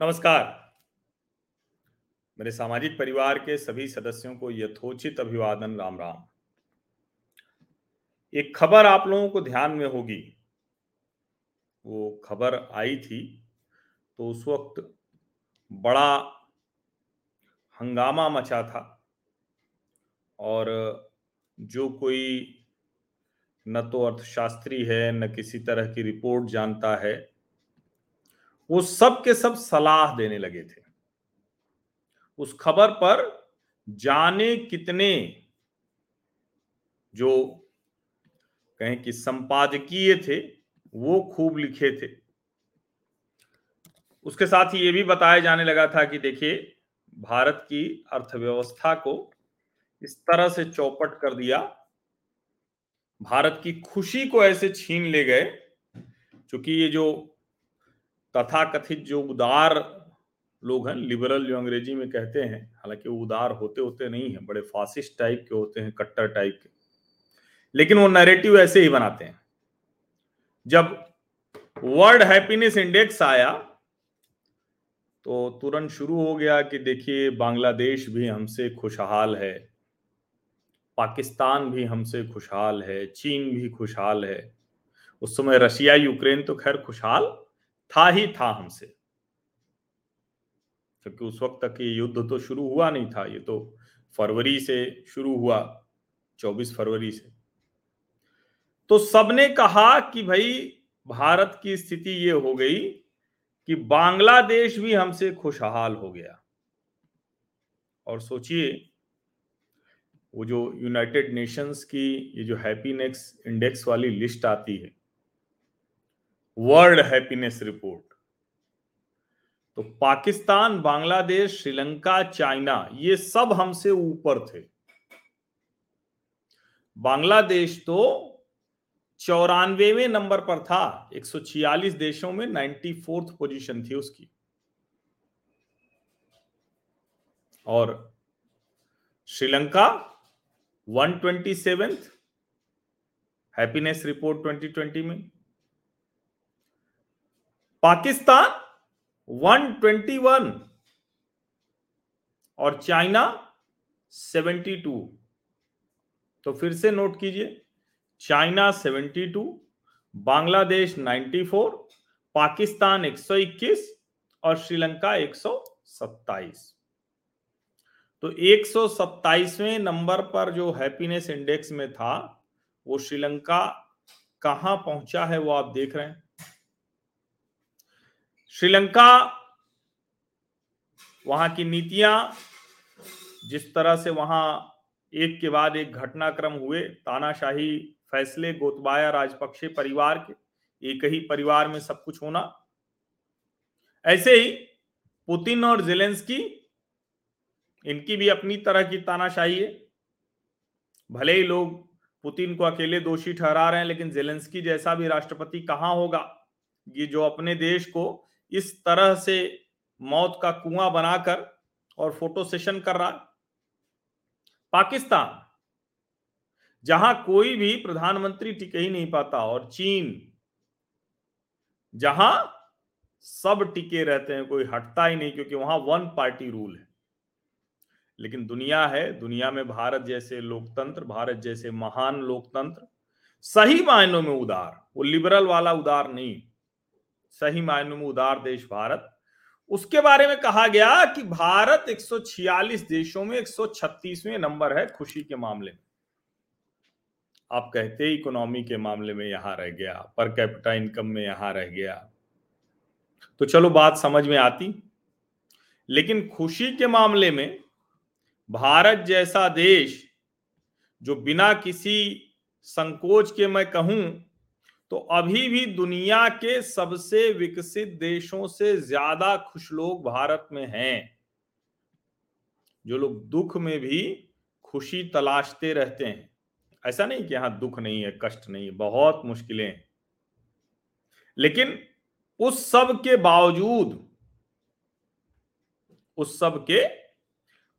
नमस्कार। मेरे सामाजिक परिवार के सभी सदस्यों को यथोचित अभिवादन राम राम एक खबर आप लोगों को ध्यान में होगी। वो खबर आई थी तो उस वक्त बड़ा हंगामा मचा था और जो कोई न तो अर्थशास्त्री है, न किसी तरह की रिपोर्ट जानता है वो सब के सब सलाह देने लगे थे। उस खबर पर जाने कितने जो कहें कि संपादकीय थे, वो खूब लिखे थे। उसके साथ ही ये भी बताया जाने लगा था कि देखिए, भारत की अर्थव्यवस्था को इस तरह से चौपट कर दिया, भारत की खुशी को ऐसे छीन ले गए क्योंकि ये जो तथाकथित जो उदार लोग हैं लिबरल जो अंग्रेज़ी में कहते हैं, हालाँकि वो उदार होते होते नहीं है, बड़े फासिस्ट टाइप के होते हैं, कट्टर टाइप के। लेकिन वो नैरेटिव ऐसे ही बनाते हैं। जब वर्ल्ड हैप्पीनेस इंडेक्स आया तो तुरंत शुरू हो गया कि देखिए, बांग्लादेश भी हमसे खुशहाल है, पाकिस्तान भी हमसे खुशहाल है, चीन भी खुशहाल है। उस समय रशिया, यूक्रेन तो खैर खुशहाल था ही था हमसे। क्योंकि उस वक्त तक ये युद्ध तो शुरू हुआ नहीं था, ये तो फरवरी से शुरू हुआ 24 फरवरी से। तो सबने कहा कि भाई, भारत की स्थिति ये हो गई कि बांग्लादेश भी हमसे खुशहाल हो गया। और सोचिए, वो जो यूनाइटेड नेशंस की ये जो हैप्पीनेस इंडेक्स वाली लिस्ट आती है वर्ल्ड हैप्पीनेस रिपोर्ट तो पाकिस्तान, बांग्लादेश, श्रीलंका, चाइना, ये सब हमसे ऊपर थे। बांग्लादेश तो चौरानवेवे नंबर पर था 146 देशों में 94th पोजीशन थी उसकी। और श्रीलंका 127th हैप्पीनेस रिपोर्ट 2020 में। पाकिस्तान 121 और चाइना 72 तो फिर से नोट कीजिए। चाइना 72 बांग्लादेश 94 पाकिस्तान 121 और श्रीलंका 127 तो 127वें नंबर पर जो हैप्पीनेस इंडेक्स में था, वो श्रीलंका कहाँ पहुँचा है वो आप देख रहे हैं। श्रीलंका, वहाँ की नीतियाँ, जिस तरह से वहाँ एक के बाद एक घटनाक्रम हुए, तानाशाही फैसले, गोतबाया राजपक्षे परिवार के, एक ही परिवार में सब कुछ होना। ऐसे ही पुतिन और जेलेंस्की, इनकी भी अपनी तरह की तानाशाही है। भले ही लोग पुतिन को अकेले दोषी ठहरा रहे हैं, लेकिन जेलेंस्की जैसा भी राष्ट्रपति कहाँ होगा? ये जो अपने देश को इस तरह से मौत का कुआँ बनाकर और फ़ोटो सेशन कर रहा है। पाकिस्तान, जहाँ कोई भी प्रधानमंत्री टिक ही नहीं पाता, और चीन, जहाँ सब टिके रहते हैं, कोई हटता ही नहीं, क्योंकि वहाँ वन पार्टी रूल है। लेकिन दुनिया है, दुनिया में भारत जैसे लोकतंत्र, भारत जैसे महान लोकतंत्र, सही मायनों में उदार, वो लिबरल वाला उदार नहीं। सही मायनों में उदार देश भारत। उसके बारे में कहा गया कि भारत 146 देशों में 136वें नंबर है खुशी के मामले में। आप कहते इकोनॉमी के मामले में यहाँ रह गया, पर कैपिटा इनकम में यहाँ रह गया। तो चलो बात समझ में आती। लेकिन खुशी के मामले में भारत जैसा देश, जो बिना किसी संकोच के मैं कहूँ तो अभी भी दुनिया के सबसे विकसित देशों से ज़्यादा खुश लोग भारत में हैं। जो लोग दुख में भी खुशी तलाशते रहते हैं। ऐसा नहीं कि यहाँ दुख नहीं है, कष्ट नहीं है, बहुत मुश्किलें लेकिन उस सब के बावजूद, उस सब के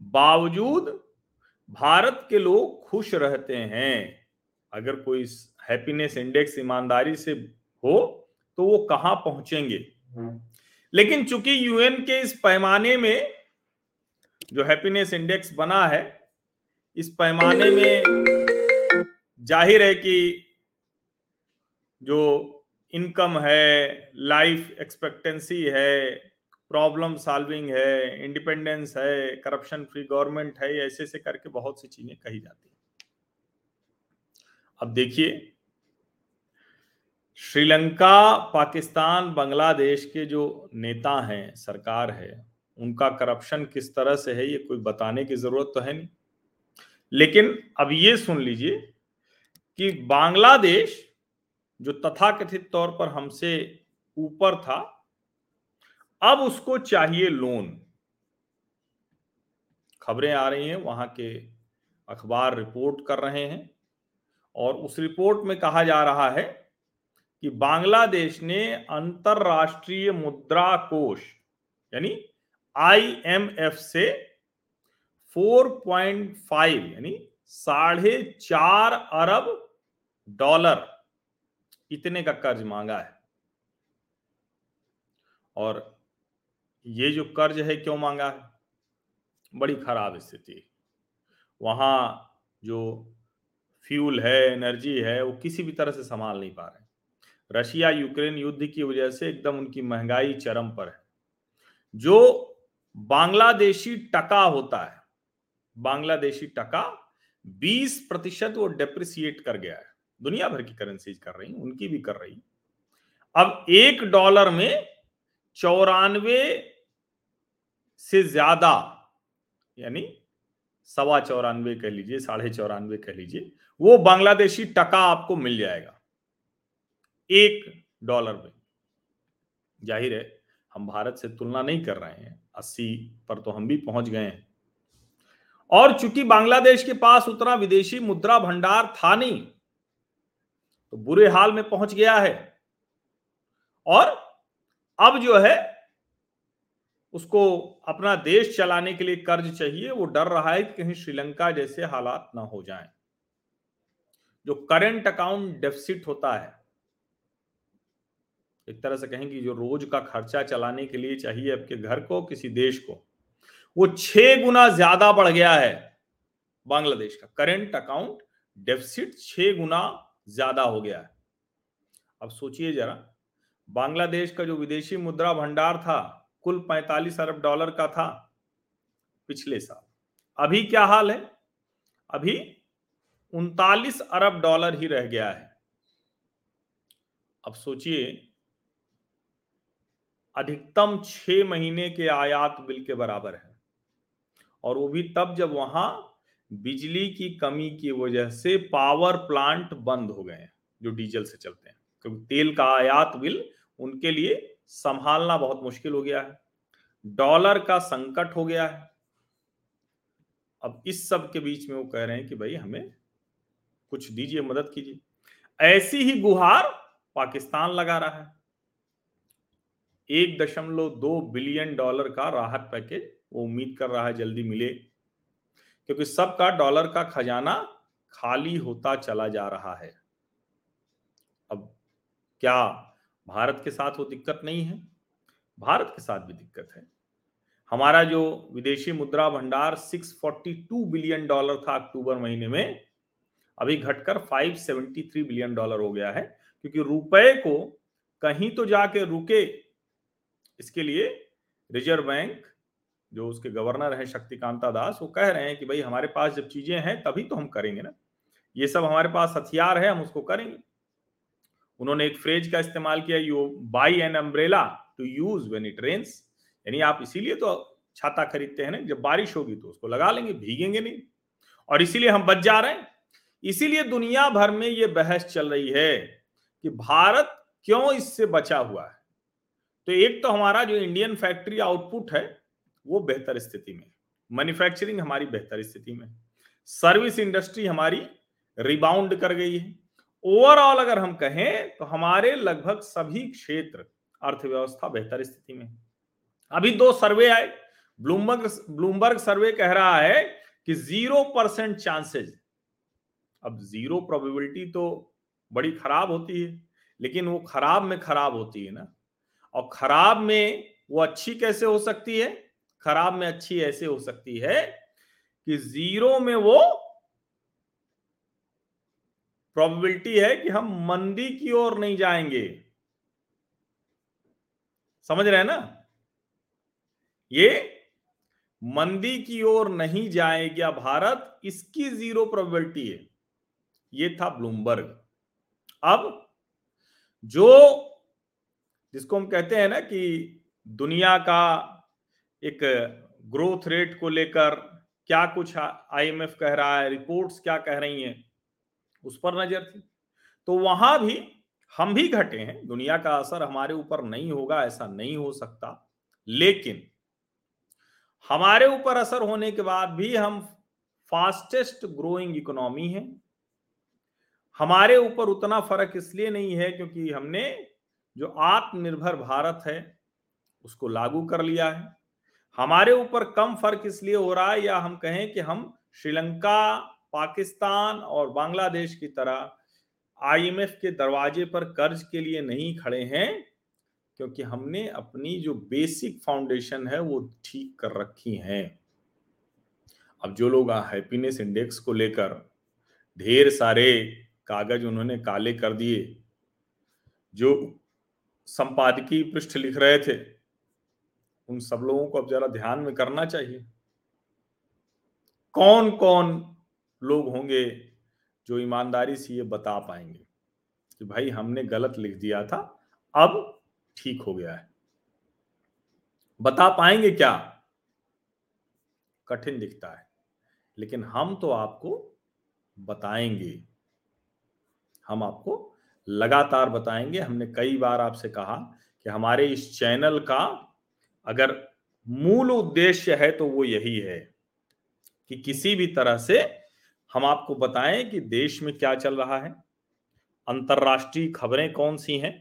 बावजूद भारत के लोग खुश रहते हैं। अगर कोई हैप्पीनेस इंडेक्स ईमानदारी से हो तो वो कहाँ पहुँचेंगे? लेकिन चूँकि यूएन के इस पैमाने में जो हैप्पीनेस इंडेक्स बना है इस पैमाने में ज़ाहिर है कि जो इनकम है लाइफ एक्सपेक्टेंसी है प्रॉब्लम सॉल्विंग है इंडिपेंडेंस है करप्शन फ्री गवर्नमेंट है ऐसे ऐसे करके बहुत सी चीज़ें कही जाती है। अब देखिए श्रीलंका, पाकिस्तान, बांग्लादेश के जो नेता हैं, सरकार है, उनका करप्शन किस तरह से है, ये कोई बताने की ज़रूरत तो है नहीं। लेकिन अब ये सुन लीजिए कि बांग्लादेश जो तथाकथित तौर पर हमसे ऊपर था, अब उसको चाहिए लोन। खबरें आ रही हैं, वहाँ के अखबार रिपोर्ट कर रहे हैं और उस रिपोर्ट में कहा जा रहा है कि बांग्लादेश ने अंतरराष्ट्रीय मुद्रा कोष यानी आईएमएफ से 4.5 यानी साढ़े चार अरब डॉलर इतने का कर्ज मांगा है। और ये जो कर्ज है, क्यों मांगा है? बड़ी खराब स्थिति। वहाँ जो फ्यूल है, एनर्जी है, वो किसी भी तरह से संभाल नहीं पा रहे रशिया यूक्रेन युद्ध की वजह से एकदम उनकी महँगाई चरम पर है। जो बांग्लादेशी टका होता है, बांग्लादेशी टका 20 प्रतिशत वो डेप्रिसिएट कर गया है। दुनिया भर की करेंसीज कर रही उनकी भी कर रही अब एक डॉलर में चौरानवे से ज़्यादा, यानी सवा चौरानवे कह लीजिए, साढ़े चौरानवे कह लीजिए, वो बांग्लादेशी टका आपको मिल जाएगा। एक डॉलर में ज़ाहिर है, हम भारत से तुलना नहीं कर रहे हैं, अस्सी पर तो हम भी पहुँच गए हैं। और चूँकि बांग्लादेश के पास उतना विदेशी मुद्रा भंडार था नहीं तो बुरे हाल में पहुँच गया है। और अब जो है, उसको अपना देश चलाने के लिए कर्ज चाहिए, वो डर रहा है कि कहीं श्रीलंका जैसे हालात ना हो जाएँ। जो करंट अकाउंट डेफिसिट होता है एक तरह से कहेंगे जो रोज का खर्चा चलाने के लिए चाहिए आपके घर को, किसी देश को, वो छह गुना ज़्यादा बढ़ गया है बांग्लादेश का। करंट अकाउंट डेफिसिट छह गुना ज़्यादा हो गया है। अब सोचिए जरा, बांग्लादेश का जो विदेशी मुद्रा भंडार था, कुल 45 अरब डॉलर का था पिछले साल। अभी क्या हाल है? अभी उनतालीस अरब डॉलर ही रह गया है। अब सोचिए अधिकतम छह महीने के आयात बिल के बराबर है। और वो भी तब जब वहाँ बिजली की कमी की वजह से पावर प्लांट बंद हो गए हैं, जो डीजल से चलते हैं। क्योंकि तेल का आयात बिल उनके लिए संभालना बहुत मुश्किल हो गया है। डॉलर का संकट हो गया है। अब इस सब के बीच में वो कह रहे हैं कि भाई हमें कुछ दीजिए, मदद कीजिए। ऐसी ही गुहार पाकिस्तान लगा रहा है। एक दशमलव दो बिलियन डॉलर का राहत पैकेज वो उम्मीद कर रहा है जल्दी मिले। क्योंकि सबका डॉलर का खजाना खाली होता चला जा रहा है। अब क्या भारत के साथ वो दिक्कत नहीं है? भारत के साथ भी दिक्कत है। हमारा जो विदेशी मुद्रा भंडार 642 बिलियन डॉलर था अक्टूबर महीने में, अभी घटकर 573 बिलियन डॉलर हो गया है। क्योंकि रुपए को कहीं तो जाके रुके इसके लिए रिज़र्व बैंक, जो उसके गवर्नर है शक्तिकांता दास, वो कह रहे हैं कि भाई हमारे पास जब चीज़ें हैं, तभी तो हम करेंगे ना। ये सब हमारे पास हथियार है, हम उसको करेंगे। उन्होंने एक फ्रेज का इस्तेमाल किया you buy an umbrella to use when it rains यानी आप इसीलिए तो छाता खरीदते हैं ना, जब बारिश होगी तो उसको लगा लेंगे, भीगेंगे नहीं। और इसीलिए हम बच जा रहे हैं। इसीलिए दुनिया भर में ये बहस चल रही है कि भारत क्यों इससे बचा हुआ है? तो एक तो हमारा जो इंडियन फैक्ट्री आउटपुट है, वो बेहतर स्थिति में मैन्युफैक्चरिंग हमारी बेहतर स्थिति में सर्विस इंडस्ट्री हमारी रिबाउंड कर गई है। ओवरऑल अगर हम कहें तो हमारे लगभग सभी क्षेत्र अर्थव्यवस्था बेहतर स्थिति में अभी दो सर्वे आए। ब्लूमबर्ग ब्लूमबर्ग सर्वे कह रहा है कि ज़ीरो परसेंट चांसेज अब ज़ीरो प्रोबेबिलिटी तो बड़ी खराब होती है, लेकिन वो खराब में खराब होती है ना। और खराब में वो अच्छी कैसे हो सकती है? खराब में अच्छी ऐसे हो सकती है कि ज़ीरो में वो प्रोबेबिलिटी है कि हम मंदी की ओर नहीं जाएँगे। समझ रहे हैं ना? ये मंदी की ओर नहीं जाएगा भारत, इसकी ज़ीरो प्रोबेबिलिटी है। ये था ब्लूमबर्ग। अब जो जिसको हम कहते हैं ना कि दुनिया का एक ग्रोथ रेट को लेकर क्या कुछ आईएमएफ कह रहा है रिपोर्ट्स क्या कह रही हैं, उस पर नज़र थी। तो वहाँ भी हम भी घटे हैं, दुनिया का असर हमारे ऊपर नहीं होगा, ऐसा नहीं हो सकता। लेकिन हमारे ऊपर असर होने के बाद भी हम फास्टेस्ट ग्रोइंग इकोनॉमी है। हमारे ऊपर उतना फ़र्क इसलिए नहीं है क्योंकि हमने जो आत्मनिर्भर भारत है, उसको लागू कर लिया है। हमारे ऊपर कम फ़र्क इसलिए हो रहा है या हम कहें कि हम श्रीलंका, पाकिस्तान और बांग्लादेश की तरह आईएमएफ के दरवाजे पर कर्ज के लिए नहीं खड़े हैं, क्योंकि हमने अपनी जो बेसिक फाउंडेशन है वो ठीक कर रखी है। अब जो लोग हैप्पीनेस इंडेक्स को लेकर ढेर सारे कागज़ उन्होंने काले कर दिए, जो संपादकीय पृष्ठ लिख रहे थे। उन सब लोगों को अब जरा ध्यान में करना चाहिए। कौन कौन लोग होंगे जो ईमानदारी से ये बता पाएँगे कि भाई हमने गलत लिख दिया था, अब ठीक हो गया है। बता पाएँगे क्या? कठिन दिखता है, लेकिन हम तो आपको बताएँगे। हम आपको लगातार बताएँगे। हमने कई बार आपसे कहा कि हमारे इस चैनल का अगर मूल उद्देश्य है तो वो यही है कि किसी भी तरह से हम आपको बताएँ कि देश में क्या चल रहा है, अंतरराष्ट्रीय खबरें कौन सी हैं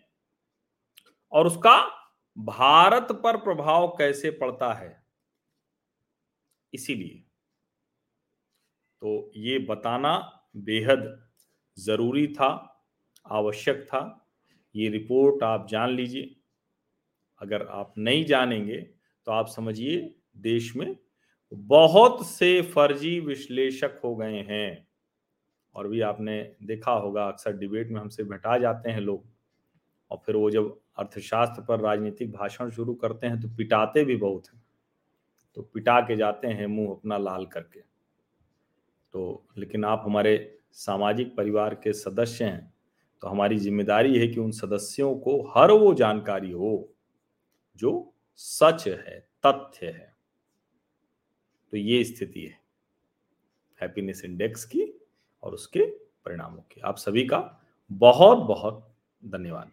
और उसका भारत पर प्रभाव कैसे पड़ता है। इसीलिए तो ये बताना बेहद ज़रूरी था। आवश्यक था। ये रिपोर्ट आप जान लीजिए। अगर आप नहीं जानेंगे तो आप समझिए देश में बहुत से फर्जी विश्लेषक हो गए हैं। और भी आपने देखा होगा, अक्सर डिबेट में हमसे भेटा जाते हैं लोग। और फिर वो जब अर्थशास्त्र पर राजनीतिक भाषण शुरू करते हैं तो पिटाते भी बहुत हैं। तो पिटा के जाते हैं मुँह अपना लाल करके। तो लेकिन आप हमारे सामाजिक परिवार के सदस्य हैं तो हमारी ज़िम्मेदारी है कि उन सदस्यों को हर वो जानकारी हो जो सच है, तथ्य है। तो ये स्थिति है। हैप्पीनेस इंडेक्स की और उसके परिणामों की। आप सभी का बहुत बहुत धन्यवाद।